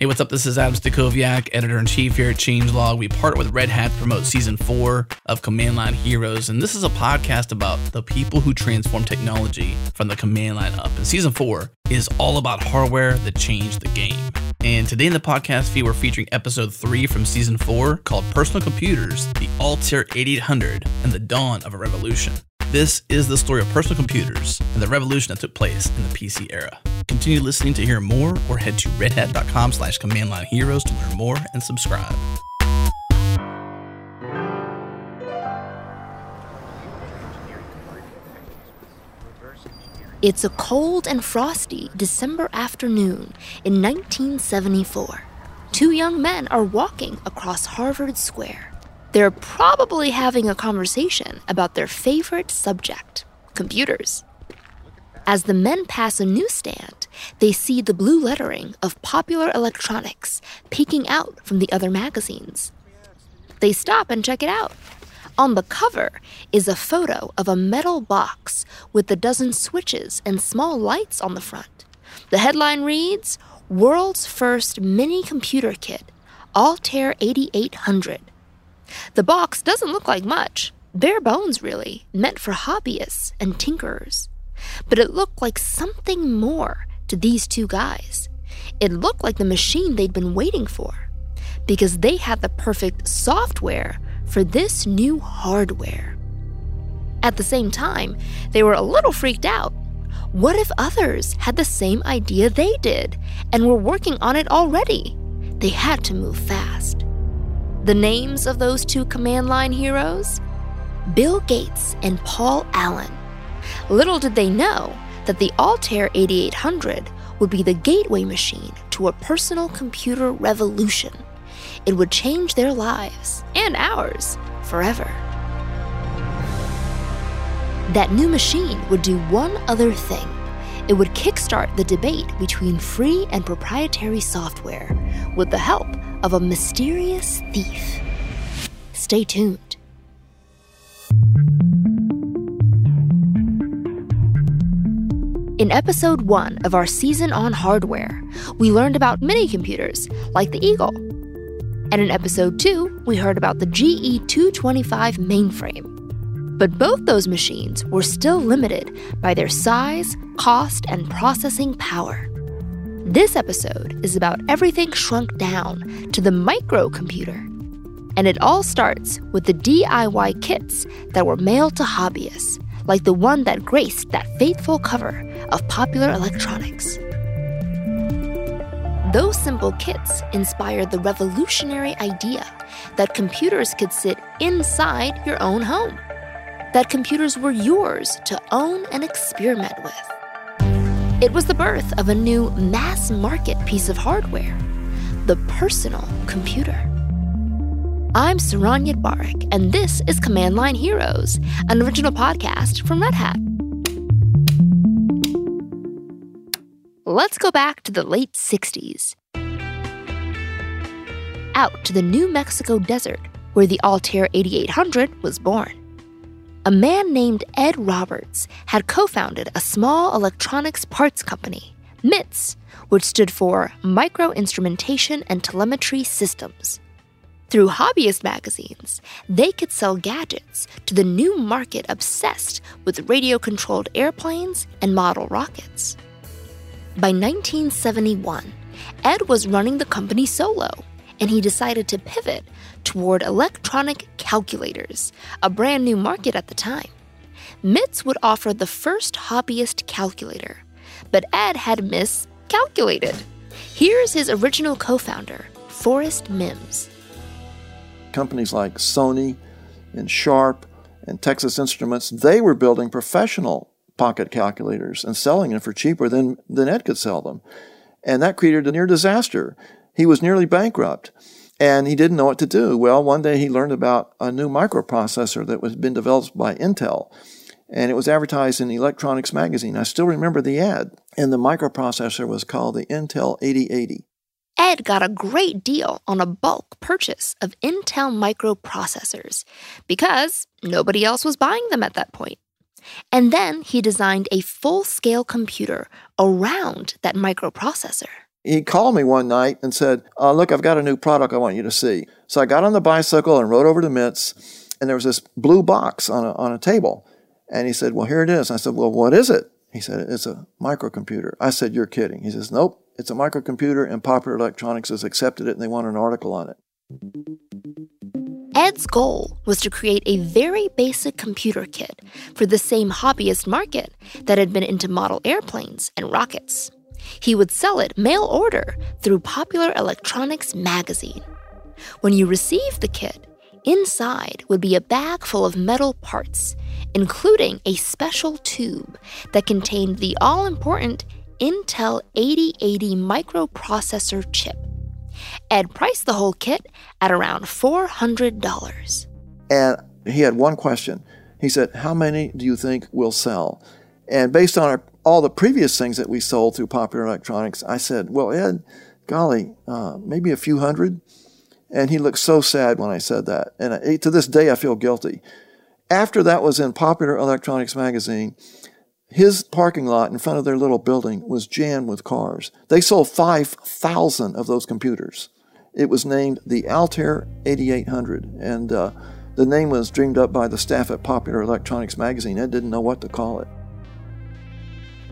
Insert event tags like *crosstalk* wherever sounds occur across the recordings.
Hey, what's up? This is Adam Stacoviak, editor in chief here at Changelog. We partner with Red Hat to promote season four of Command Line Heroes, and this is a podcast about the people who transform technology from the command line up. And season four is all about hardware that changed the game. And today in the podcast feed, we're featuring episode three from season four called Personal Computers, the Altair 8800, and the Dawn of a Revolution. This is the story of personal computers and the revolution that took place in the PC era. Continue listening to hear more or head to redhat.com slash command line heroes to learn more and subscribe. It's a cold and frosty December afternoon in 1974. Two young men are walking across Harvard Square. They're probably having a conversation about their favorite subject computers. As the men pass a newsstand, they see the blue lettering of popular electronics peeking out from the other magazines. They stop and check it out. On the cover is a photo of a metal box with a dozen switches and small lights on the front. The headline reads World's First Mini Computer Kit, Altair 8800. The box doesn't look like much, bare bones, really, meant for hobbyists and tinkerers. But it looked like something more to these two guys. It looked like the machine they'd been waiting for, because they had the perfect software for this new hardware. At the same time, they were a little freaked out. What if others had the same idea they did and were working on it already? They had to move fast. The names of those two command line heroes? Bill Gates and Paul Allen. Little did they know that the Altair 8800 would be the gateway machine to a personal computer revolution. It would change their lives and ours forever. That new machine would do one other thing. It would kickstart the debate between free and proprietary software with the help of a mysterious thief. Stay tuned. In episode one of our season on hardware, we learned about mini computers like the Eagle. And in episode two, we heard about the GE 225 mainframe. But both those machines were still limited by their size, cost, and processing power. This episode is about everything shrunk down to the microcomputer. And it all starts with the DIY kits that were mailed to hobbyists, like the one that graced that faithful cover of Popular Electronics. Those simple kits inspired the revolutionary idea that computers could sit inside your own home, that computers were yours to own and experiment with. It was the birth of a new mass market piece of hardware the personal computer. I'm Saron Yitbarek, and this is Command Line Heroes, an original podcast from Red Hat. Let's go back to the late 60s. Out to the New Mexico desert, where the Altair 8800 was born a man named Ed Roberts had co founded a small electronics parts company, MITS, which stood for Micro Instrumentation and Telemetry Systems. Through hobbyist magazines, they could sell gadgets to the new market obsessed with radio controlled airplanes and model rockets. By 1971, Ed was running the company solo and he decided to pivot toward electronic calculators, a brand new market at the time. MITS would offer the first hobbyist calculator, but Ed had miscalculated. Here's his original co founder, Forrest Mims. Companies like Sony and Sharp and Texas Instruments, they were building professional pocket calculators and selling them for cheaper than, than Ed could sell them. And that created a near disaster he was nearly bankrupt and he didn't know what to do. Well, one day he learned about a new microprocessor that was been developed by Intel and it was advertised in Electronics magazine. I still remember the ad, and the microprocessor was called the Intel 8080. Ed got a great deal on a bulk purchase of Intel microprocessors because nobody else was buying them at that point. And then he designed a full scale computer around that microprocessor. He called me one night and said, uh, Look, I've got a new product I want you to see. So I got on the bicycle and rode over to MITS, and there was this blue box on a, on a table. And he said, Well, here it is. I said, Well, what is it? He said, It's a microcomputer. I said, You're kidding. He says, Nope, it's a microcomputer, and Popular Electronics has accepted it, and they want an article on it. Ed's goal was to create a very basic computer kit for the same hobbyist market that had been into model airplanes and rockets. He would sell it mail order through Popular Electronics magazine. When you received the kit, inside would be a bag full of metal parts, including a special tube that contained the all important Intel 8080 microprocessor chip. Ed priced the whole kit at around $400. And he had one question. He said, How many do you think will sell? And based on our, all the previous things that we sold through Popular Electronics, I said, Well, Ed, golly, uh, maybe a few hundred. And he looked so sad when I said that. And I, to this day, I feel guilty. After that was in Popular Electronics magazine, his parking lot in front of their little building was jammed with cars. They sold 5,000 of those computers. It was named the Altair 8800, and uh, the name was dreamed up by the staff at Popular Electronics magazine. Ed didn't know what to call it.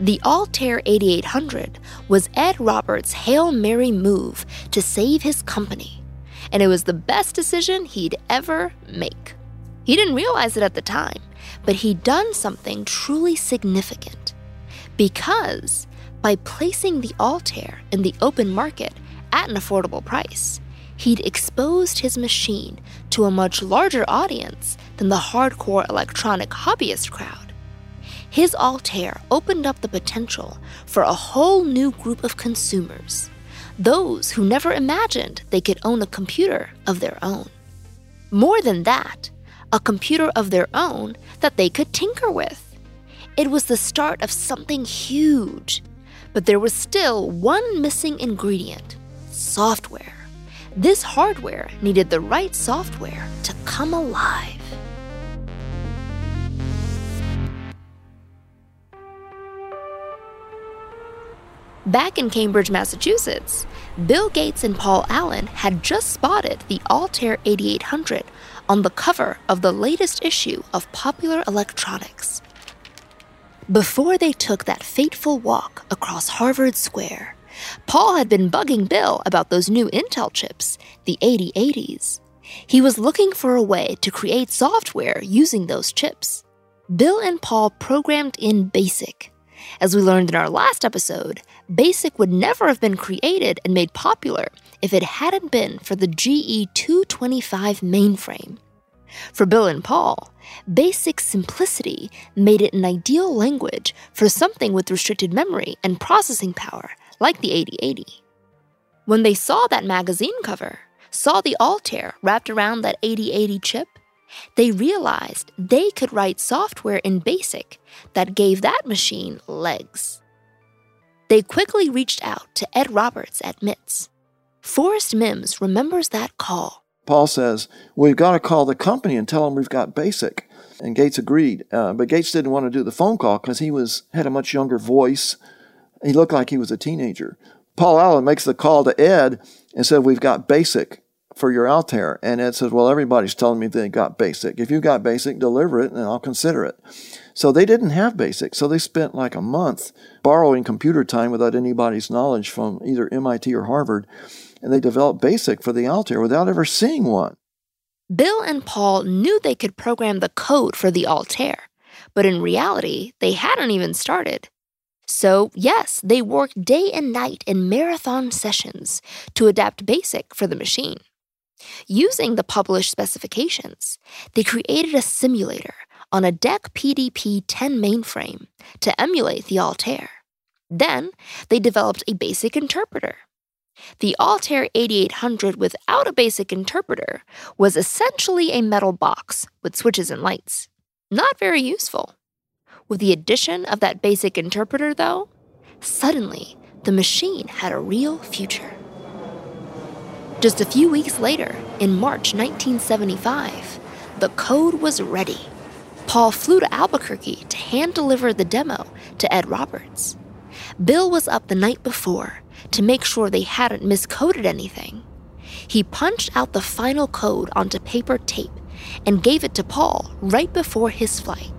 The Altair 8800 was Ed Roberts' Hail Mary move to save his company, and it was the best decision he'd ever make. He didn't realize it at the time, but he'd done something truly significant. Because by placing the Altair in the open market at an affordable price, he'd exposed his machine to a much larger audience than the hardcore electronic hobbyist crowd. His Altair opened up the potential for a whole new group of consumers, those who never imagined they could own a computer of their own. More than that, a computer of their own that they could tinker with. It was the start of something huge. But there was still one missing ingredient software. This hardware needed the right software to come alive. Back in Cambridge, Massachusetts, Bill Gates and Paul Allen had just spotted the Altair 8800 on the cover of the latest issue of Popular Electronics. Before they took that fateful walk across Harvard Square, Paul had been bugging Bill about those new Intel chips, the 8080s. He was looking for a way to create software using those chips. Bill and Paul programmed in BASIC. As we learned in our last episode, BASIC would never have been created and made popular if it hadn't been for the GE 225 mainframe. For Bill and Paul, basic simplicity made it an ideal language for something with restricted memory and processing power, like the 8080. When they saw that magazine cover, saw the Altair wrapped around that 8080 chip, they realized they could write software in BASIC that gave that machine legs. They quickly reached out to Ed Roberts at MITS. Forrest Mims remembers that call. Paul says, We've got to call the company and tell them we've got BASIC. And Gates agreed. Uh, but Gates didn't want to do the phone call because he was had a much younger voice. He looked like he was a teenager. Paul Allen makes the call to Ed and said, We've got BASIC for your Altair. And Ed says, Well, everybody's telling me they got BASIC. If you got BASIC, deliver it and I'll consider it. So they didn't have BASIC. So they spent like a month borrowing computer time without anybody's knowledge from either MIT or Harvard. And they developed BASIC for the Altair without ever seeing one. Bill and Paul knew they could program the code for the Altair, but in reality, they hadn't even started. So, yes, they worked day and night in marathon sessions to adapt BASIC for the machine. Using the published specifications, they created a simulator on a DEC PDP 10 mainframe to emulate the Altair. Then, they developed a basic interpreter. The Altair 8800 without a basic interpreter was essentially a metal box with switches and lights. Not very useful. With the addition of that basic interpreter, though, suddenly the machine had a real future. Just a few weeks later, in March 1975, the code was ready. Paul flew to Albuquerque to hand deliver the demo to Ed Roberts. Bill was up the night before, to make sure they hadn't miscoded anything. He punched out the final code onto paper tape and gave it to Paul right before his flight.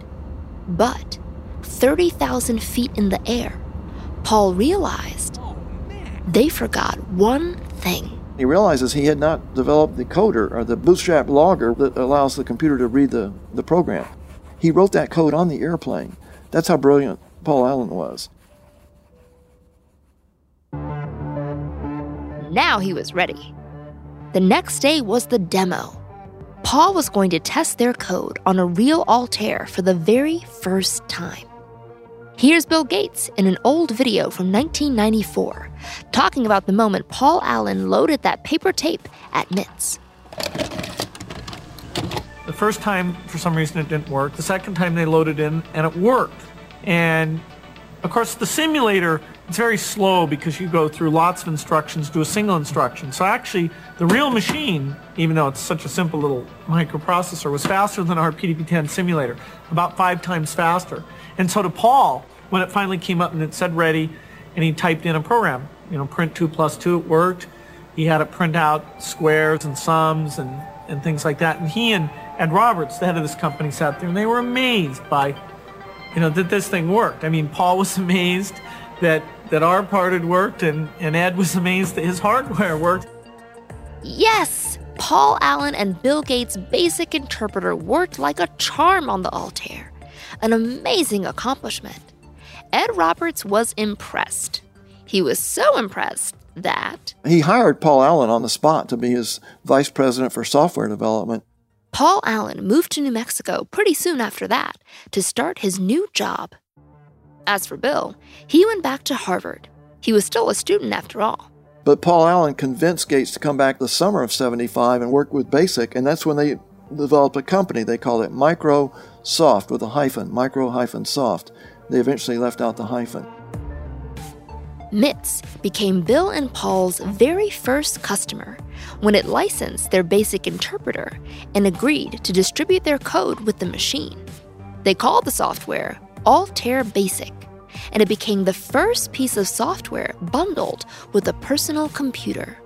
But 30,000 feet in the air, Paul realized oh, they forgot one thing. He realizes he had not developed the coder or the bootstrap loader that allows the computer to read the, the program. He wrote that code on the airplane. That's how brilliant Paul Allen was. Now he was ready. The next day was the demo. Paul was going to test their code on a real Altair for the very first time. Here's Bill Gates in an old video from 1994 talking about the moment Paul Allen loaded that paper tape at MITS. The first time, for some reason, it didn't work. The second time they loaded in, and it worked. And of course, the simulator it's very slow because you go through lots of instructions to a single instruction. So actually, the real machine, even though it's such a simple little microprocessor, was faster than our PDP-10 simulator, about five times faster. And so to Paul, when it finally came up and it said ready, and he typed in a program, you know, print two plus two, it worked. He had it print out squares and sums and, and things like that. And he and Ed Roberts, the head of this company, sat there and they were amazed by, you know, that this thing worked. I mean, Paul was *laughs* amazed that that our part had worked, and, and Ed was *laughs* amazed that his hardware worked. Yes! Paul Allen and Bill Gates' basic interpreter worked like a charm on the Altair. An amazing accomplishment. Ed Roberts was impressed. He was so impressed that. He hired Paul Allen on the spot to be his vice president for software development. Paul Allen moved to New Mexico pretty soon after that to start his new job as for Bill, he went back to Harvard. He was still a student after all. But Paul Allen convinced Gates to come back the summer of 75 and work with BASIC, and that's when they developed a company. They called it Microsoft with a hyphen, micro hyphen soft. They eventually left out the hyphen. MITS became Bill and Paul's very first customer when it licensed their basic interpreter and agreed to distribute their code with the machine. They called the software Altair Basic, and it became the first piece of software bundled with a personal computer.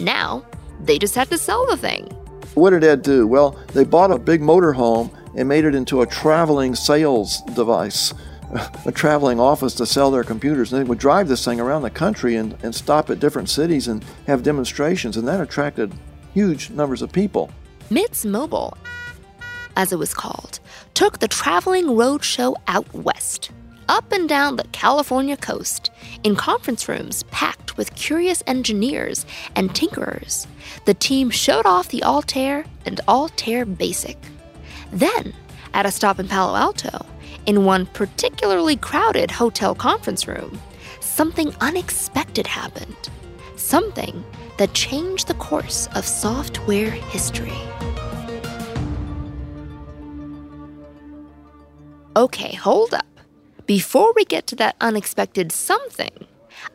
Now, they just had to sell the thing. What did Ed do? Well, they bought a big motorhome and made it into a traveling sales device, a traveling office to sell their computers. And they would drive this thing around the country and, and stop at different cities and have demonstrations, and that attracted huge numbers of people. MITS Mobile as it was called, took the traveling roadshow out west, up and down the California coast, in conference rooms packed with curious engineers and tinkerers. The team showed off the Altair and Altair Basic. Then, at a stop in Palo Alto, in one particularly crowded hotel conference room, something unexpected happened. Something that changed the course of software history. Okay, hold up. Before we get to that unexpected something,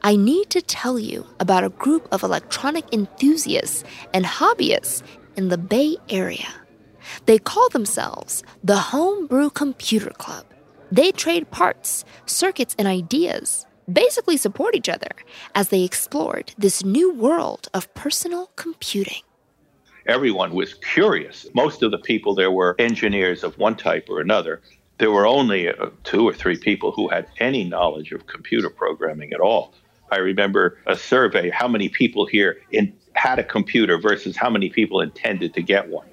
I need to tell you about a group of electronic enthusiasts and hobbyists in the Bay Area. They call themselves the Homebrew Computer Club. They trade parts, circuits, and ideas, basically support each other as they explored this new world of personal computing. Everyone was curious. Most of the people there were engineers of one type or another there were only uh, two or three people who had any knowledge of computer programming at all. I remember a survey how many people here in, had a computer versus how many people intended to get one.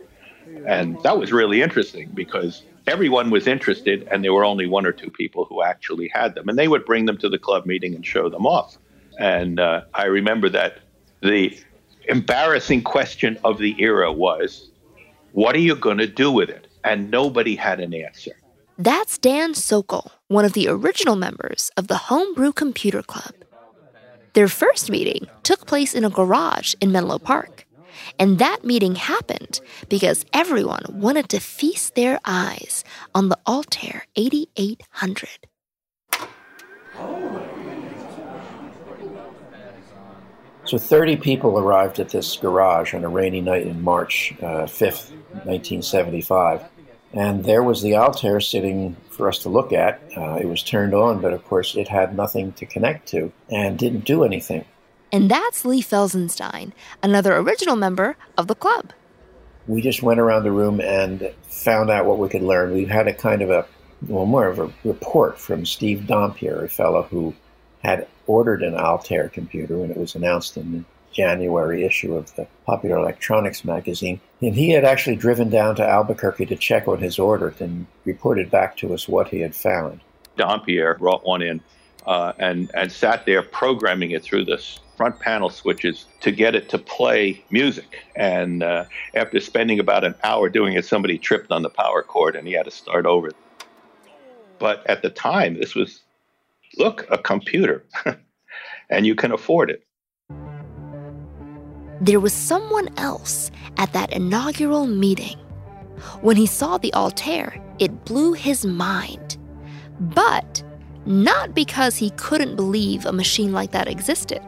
And that was really interesting because everyone was interested and there were only one or two people who actually had them. And they would bring them to the club meeting and show them off. And uh, I remember that the embarrassing question of the era was, what are you going to do with it? And nobody had an answer. That's Dan Sokol, one of the original members of the Homebrew Computer Club. Their first meeting took place in a garage in Menlo Park. And that meeting happened because everyone wanted to feast their eyes on the Altair 8800. So 30 people arrived at this garage on a rainy night in March uh, 5th, 1975. And there was the Altair sitting for us to look at. Uh, it was turned on, but of course it had nothing to connect to and didn't do anything. And that's Lee Felsenstein, another original member of the club. We just went around the room and found out what we could learn. We had a kind of a, well, more of a report from Steve Dompier, a fellow who had ordered an Altair computer when it was announced in the January issue of the Popular Electronics magazine. And he had actually driven down to Albuquerque to check on his order and reported back to us what he had found. Dompier brought one in uh, and, and sat there programming it through this front panel switches to get it to play music. And uh, after spending about an hour doing it, somebody tripped on the power cord and he had to start over. But at the time, this was, look, a computer, *laughs* and you can afford it. There was someone else at that inaugural meeting. When he saw the Altair, it blew his mind. But not because he couldn't believe a machine like that existed.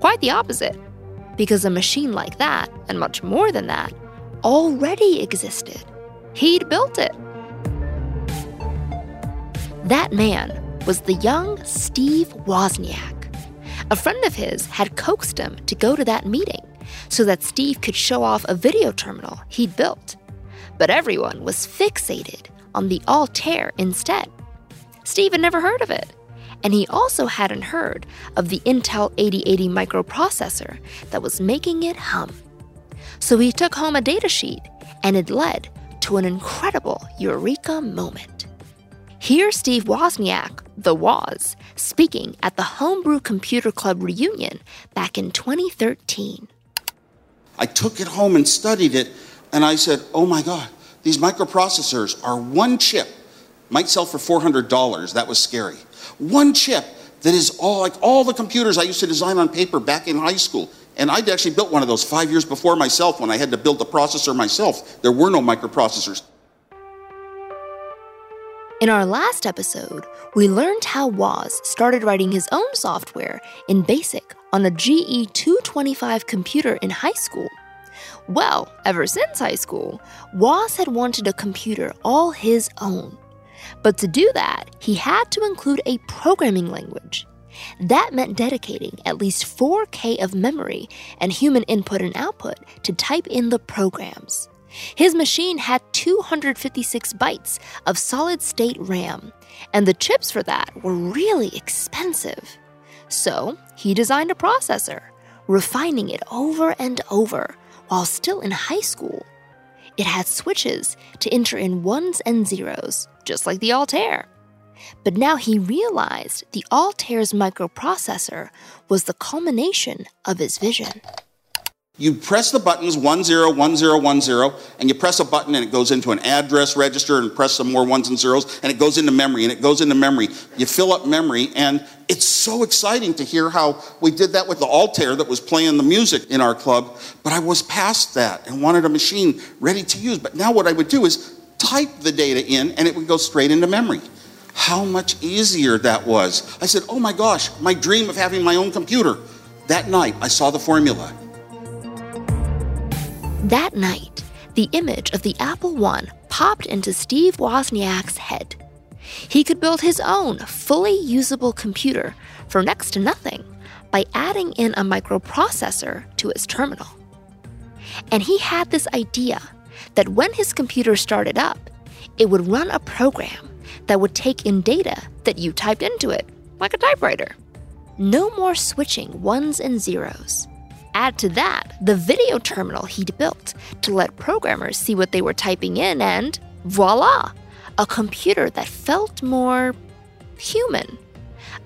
Quite the opposite, because a machine like that, and much more than that, already existed. He'd built it. That man was the young Steve Wozniak. A friend of his had coaxed him to go to that meeting so that Steve could show off a video terminal he'd built. But everyone was fixated on the Altair instead. Steve had never heard of it and he also hadn't heard of the Intel 8080 microprocessor that was making it hum. So he took home a datasheet, and it led to an incredible eureka moment. Here's Steve Wozniak, the Woz, speaking at the Homebrew Computer Club reunion back in 2013. I took it home and studied it, and I said, oh my God, these microprocessors are one chip, might sell for $400. That was scary. One chip that is all like all the computers I used to design on paper back in high school. And I'd actually built one of those five years before myself when I had to build the processor myself. There were no microprocessors. In our last episode, we learned how Woz started writing his own software in BASIC on a GE 225 computer in high school. Well, ever since high school, Woz had wanted a computer all his own. But to do that, he had to include a programming language. That meant dedicating at least 4K of memory and human input and output to type in the programs. His machine had 256 bytes of solid state RAM, and the chips for that were really expensive. So he designed a processor, refining it over and over while still in high school. It had switches to enter in ones and zeros, just like the Altair. But now he realized the Altair's microprocessor was the culmination of his vision. You press the buttons 101010, and you press a button and it goes into an address register and press some more ones and zeros and it goes into memory and it goes into memory. You fill up memory and it's so exciting to hear how we did that with the Altair that was playing the music in our club. But I was past that and wanted a machine ready to use. But now what I would do is type the data in and it would go straight into memory. How much easier that was. I said, oh my gosh, my dream of having my own computer. That night, I saw the formula. That night, the image of the Apple I popped into Steve Wozniak's head. He could build his own fully usable computer for next to nothing by adding in a microprocessor to his terminal. And he had this idea that when his computer started up, it would run a program that would take in data that you typed into it, like a typewriter. No more switching ones and zeros. Add to that the video terminal he'd built to let programmers see what they were typing in, and voila, a computer that felt more human.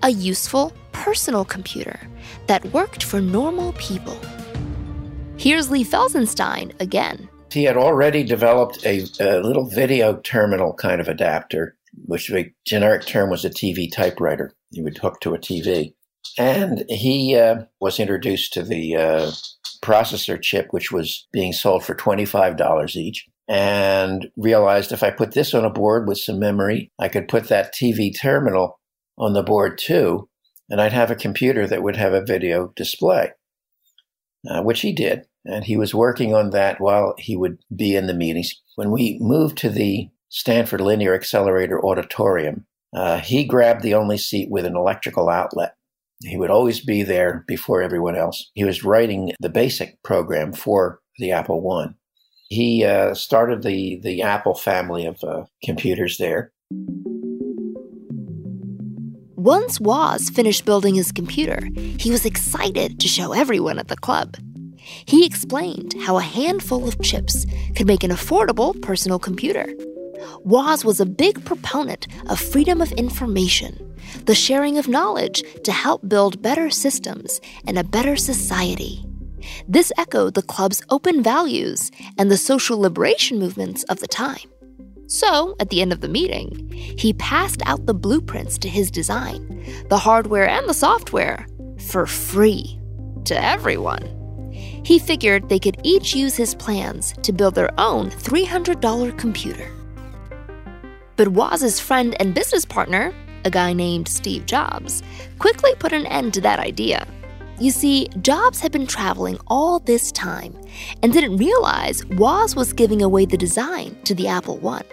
A useful, personal computer that worked for normal people. Here's Lee Felsenstein again he had already developed a, a, little video terminal kind of adapter, which the generic term was a TV typewriter. You would hook to a TV. And he uh, was introduced to the uh, processor chip, which was being sold for $25 each, and realized if I put this on a board with some memory, I could put that TV terminal on the board too, and I'd have a computer that would have a video display, uh, which he did and he was working on that while he would be in the meetings. When we moved to the Stanford Linear Accelerator Auditorium, uh, he grabbed the only seat with an electrical outlet. He would always be there before everyone else. He was writing the basic program for the Apple One. He uh, started the the Apple family of uh, computers there. Once Woz finished building his computer, he was excited to show everyone at the club. He explained how a handful of chips could make an affordable personal computer. Woz was a big proponent of freedom of information, the sharing of knowledge to help build better systems and a better society. This echoed the club's open values and the social liberation movements of the time. So, at the end of the meeting, he passed out the blueprints to his design, the hardware and the software, for free to everyone. He figured they could each use his plans to build their own $300 computer. But Woz's friend and business partner, a guy named Steve Jobs, quickly put an end to that idea. You see, Jobs had been traveling all this time and didn't realize Woz was giving away the design to the Apple One.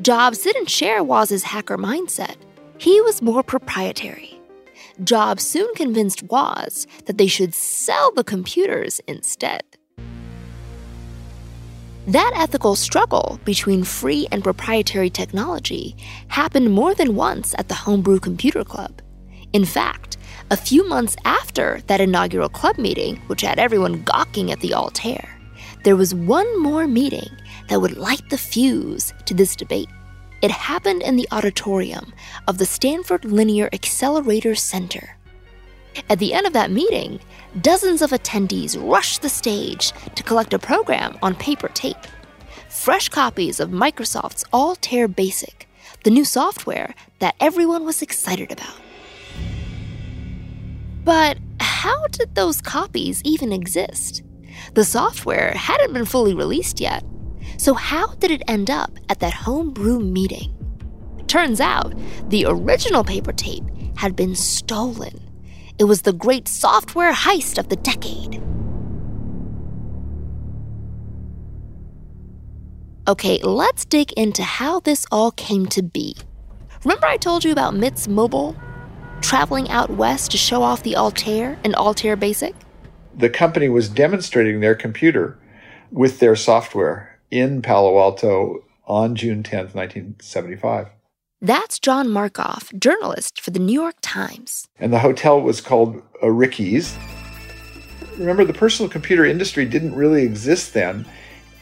Jobs didn't share Woz's hacker mindset. He was more proprietary. Jobs soon convinced Woz that they should sell the computers instead. That ethical struggle between free and proprietary technology happened more than once at the Homebrew Computer Club. In fact, a few months after that inaugural club meeting, which had everyone gawking at the Altair, there was one more meeting that would light the fuse to this debate. It happened in the auditorium of the Stanford Linear Accelerator Center. At the end of that meeting, dozens of attendees rushed the stage to collect a program on paper tape. Fresh copies of Microsoft's Altair Basic, the new software that everyone was excited about. But how did those copies even exist? The software hadn't been fully released yet. So, how did it end up at that homebrew meeting? Turns out, the original paper tape had been stolen. It was the great software heist of the decade. Okay, let's dig into how this all came to be. Remember, I told you about MITS Mobile traveling out west to show off the Altair and Altair Basic? The company was demonstrating their computer with their software in Palo Alto on June 10th, 1975. That's John Markoff, journalist for the New York Times. And the hotel was called uh, Rickey's. Remember, the personal computer industry didn't really exist then.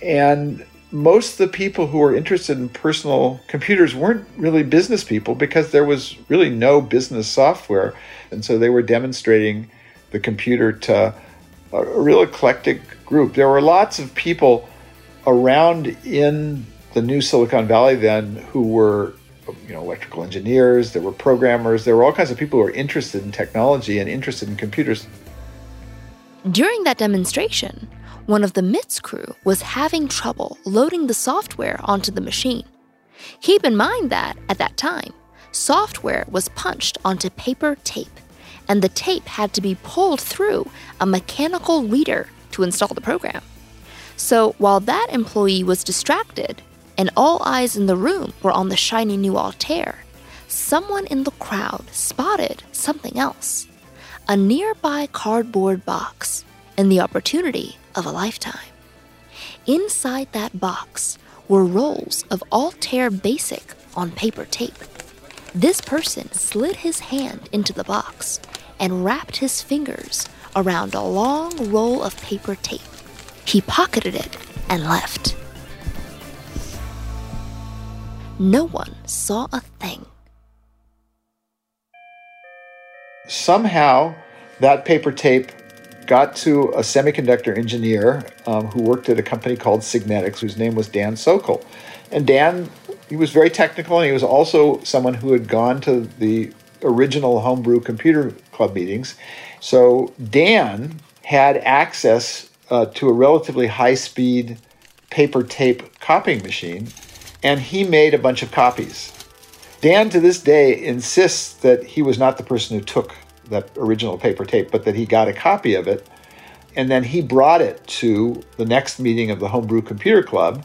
And most of the people who were interested in personal computers weren't really business people because there was really no business software. And so they were demonstrating the computer to a real eclectic group. There were lots of people around in the new Silicon Valley then who were you know electrical engineers, there were programmers, there were all kinds of people who were interested in technology and interested in computers. During that demonstration, one of the MITS crew was having trouble loading the software onto the machine. Keep in mind that, at that time, software was punched onto paper tape, and the tape had to be pulled through a mechanical reader to install the program. So while that employee was distracted and all eyes in the room were on the shiny new Altair, someone in the crowd spotted something else a nearby cardboard box and the opportunity of a lifetime. Inside that box were rolls of Altair Basic on paper tape. This person slid his hand into the box and wrapped his fingers around a long roll of paper tape. He pocketed it and left. No one saw a thing. Somehow, that paper tape got to a semiconductor engineer um, who worked at a company called Signetics, whose name was Dan Sokol. And Dan, he was very technical, and he was also someone who had gone to the original homebrew computer club meetings. So Dan had access uh, to a relatively high speed paper tape copying machine, and he made a bunch of copies. Dan, to this day, insists that he was not the person who took that original paper tape, but that he got a copy of it. And then he brought it to the next meeting of the Homebrew Computer Club,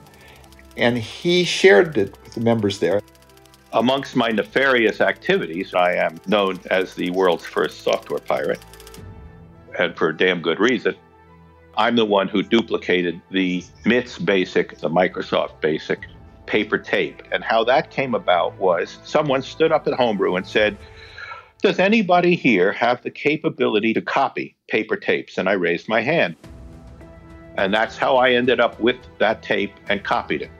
and he shared it with the members there. Amongst my nefarious activities, I am known as the world's first software pirate, and for damn good reason. I'm the one who duplicated the MITS BASIC, the Microsoft BASIC paper tape. And how that came about was someone stood up at Homebrew and said, Does anybody here have the capability to copy paper tapes? And I raised my hand. And that's how I ended up with that tape and copied it.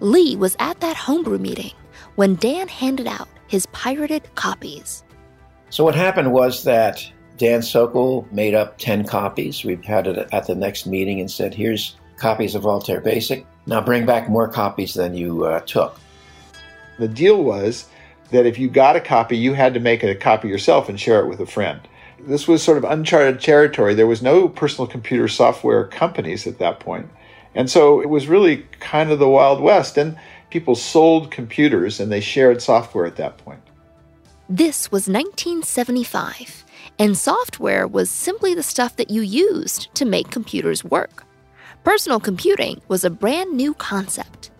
Lee was at that homebrew meeting when Dan handed out his pirated copies. So, what happened was that Dan Sokol made up 10 copies. We had it at the next meeting and said, Here's copies of Altair Basic. Now bring back more copies than you uh, took. The deal was that if you got a copy, you had to make a copy yourself and share it with a friend. This was sort of uncharted territory. There was no personal computer software companies at that point. And so it was really kind of the Wild West. And people sold computers and they shared software at that point. This was 1975, and software was simply the stuff that you used to make computers work. Personal computing was a brand new concept.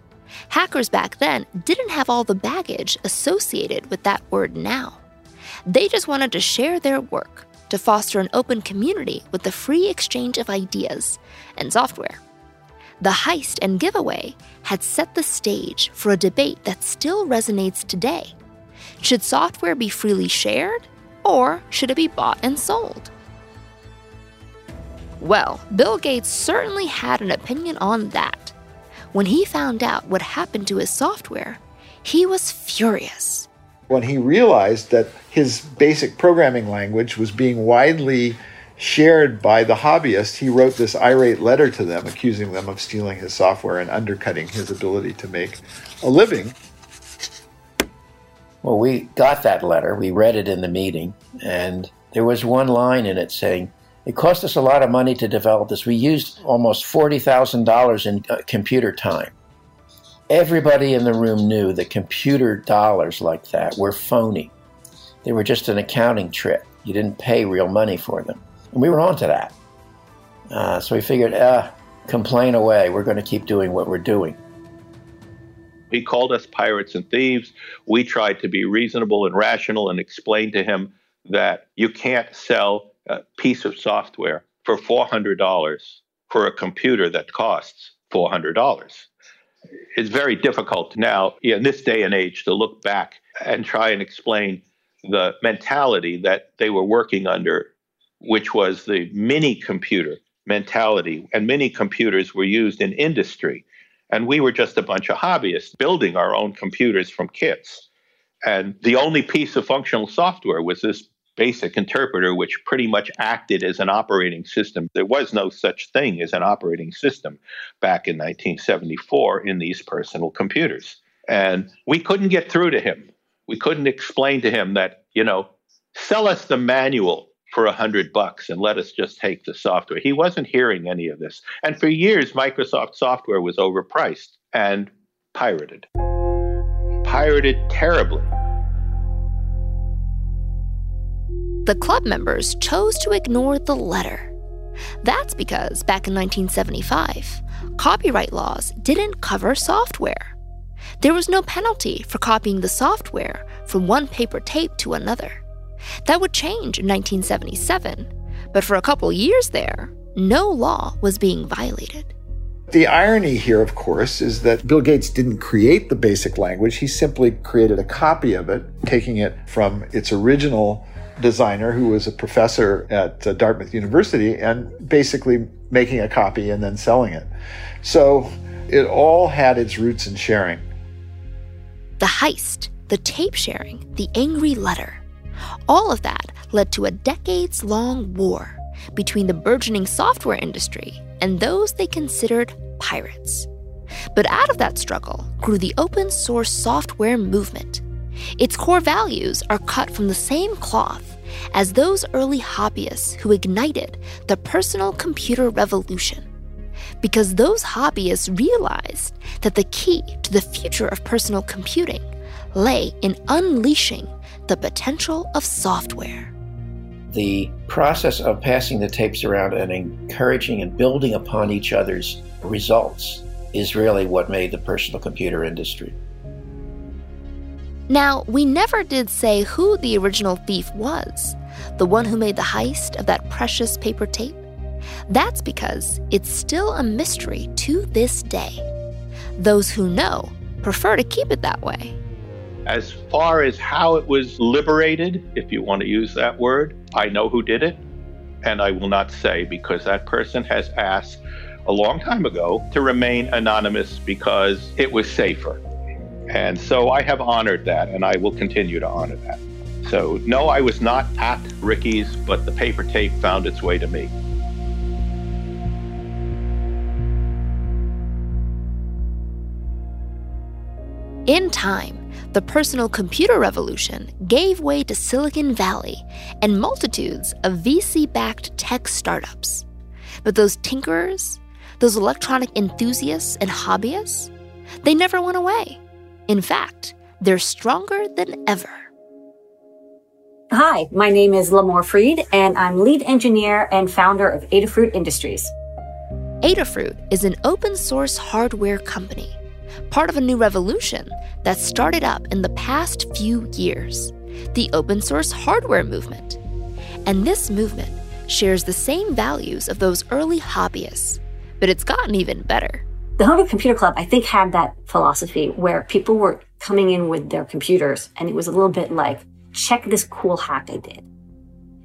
Hackers back then didn't have all the baggage associated with that word now. They just wanted to share their work, to foster an open community with the free exchange of ideas and software. The heist and giveaway had set the stage for a debate that still resonates today. Should software be freely shared, or should it be bought and sold? Well, Bill Gates certainly had an opinion on that. When he found out what happened to his software, he was furious. When he realized that his basic programming language was being widely shared by the hobbyists, he wrote this irate letter to them, accusing them of stealing his software and undercutting his ability to make a living. Well, we got that letter, we read it in the meeting, and there was one line in it saying, it cost us a lot of money to develop this. We used almost $40,000 in uh, computer time. Everybody in the room knew that computer dollars like that were phony. They were just an accounting trick. You didn't pay real money for them. And we were onto that. Uh, so we figured, uh, complain away. We're going to keep doing what we're doing. He called us pirates and thieves. We tried to be reasonable and rational and explain to him that you can't sell a piece of software for $400 for a computer that costs $400. It's very difficult now, in this day and age, to look back and try and explain the mentality that they were working under, which was the mini computer mentality. And mini computers were used in industry. And we were just a bunch of hobbyists building our own computers from kits. And the only piece of functional software was this basic interpreter, which pretty much acted as an operating system. There was no such thing as an operating system back in 1974 in these personal computers. And we couldn't get through to him. We couldn't explain to him that, you know, sell us the manual for a hundred bucks and let us just take the software. He wasn't hearing any of this. And for years, Microsoft software was overpriced and pirated. Pirated terribly. The club members chose to ignore the letter. That's because back in 1975, copyright laws didn't cover software. There was no penalty for copying the software from one paper tape to another. That would change in 1977, but for a couple years there, no law was being violated. The irony here, of course, is that Bill Gates didn't create the basic language. He simply created a copy of it, taking it from its original designer who was a professor at uh, Dartmouth University and basically making a copy and then selling it. So it all had its roots in sharing. The heist, the tape sharing, the angry letter. All of that led to a decades long war between the burgeoning software industry and those they considered pirates. But out of that struggle grew the open source software movement its core values are cut from the same cloth as those early hobbyists who ignited the personal computer revolution. Because those hobbyists realized that the key to the future of personal computing lay in unleashing the potential of software. The process of passing the tapes around and encouraging and building upon each other's results is really what made the personal computer industry. Now, we never did say who the original thief was, the one who made the heist of that precious paper tape. That's because it's still a mystery to this day. Those who know prefer to keep it that way. As far as how it was liberated, if you want to use that word, I know who did it, and I will not say because that person has asked a long time ago to remain anonymous because it was safer. And so I have honored that, and I will continue to honor that. So, no, I was not at Rickey's, but the paper tape found its way to me. In time, the personal computer revolution gave way to Silicon Valley and multitudes of VC backed tech startups. But those tinkerers, those electronic enthusiasts and hobbyists, they never went away. In fact, they're stronger than ever. Hi, my name is Limor Fried, and I'm lead engineer and founder of Adafruit Industries. Adafruit is an open source hardware company, part of a new revolution that started up in the past few years the open source hardware movement. And this movement shares the same values of those early hobbyists, but it's gotten even better. The Homebrew Computer Club, I think, had that philosophy where people were coming in with their computers, and it was a little bit like, check this cool hack I did.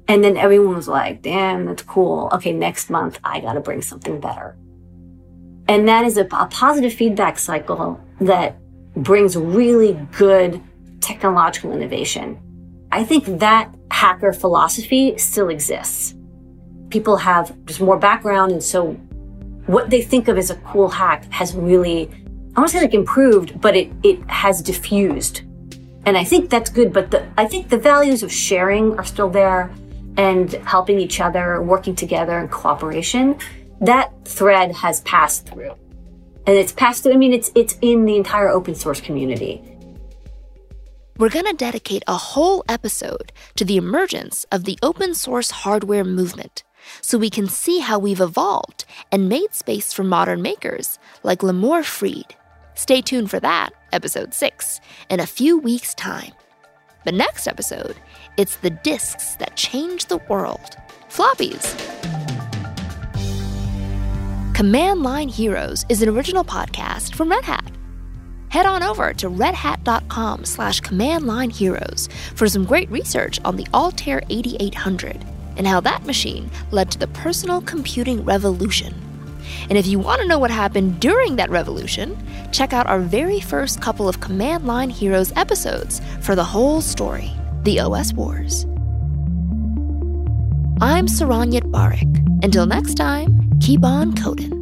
And then everyone was like, damn, that's cool. Okay, next month, I got to bring something better. And that is a, a positive feedback cycle that brings really good technological innovation. I think that hacker philosophy still exists. People have just more background, and so what they think of as a cool hack has really, I don't say like improved, but it, it has diffused. And I think that's good, but the, I think the values of sharing are still there and helping each other, working together and cooperation. That thread has passed through. And it's passed through, I mean, it's, it's in the entire open source community. We're going to dedicate a whole episode to the emergence of the open source hardware movement so we can see how we've evolved and made space for modern makers like Limor Fried. Stay tuned for that, episode 6, in a few weeks' time. But next episode, it's the disks that changed the world floppies. Command Line Heroes is an original podcast from Red Hat. Head on over to redhat.com slash command line heroes for some great research on the Altair 8800 and how that machine led to the personal computing revolution. And if you want to know what happened during that revolution, check out our very first couple of Command Line Heroes episodes for the whole story The OS Wars. I'm Saron Yitbarek. Until next time, keep on coding.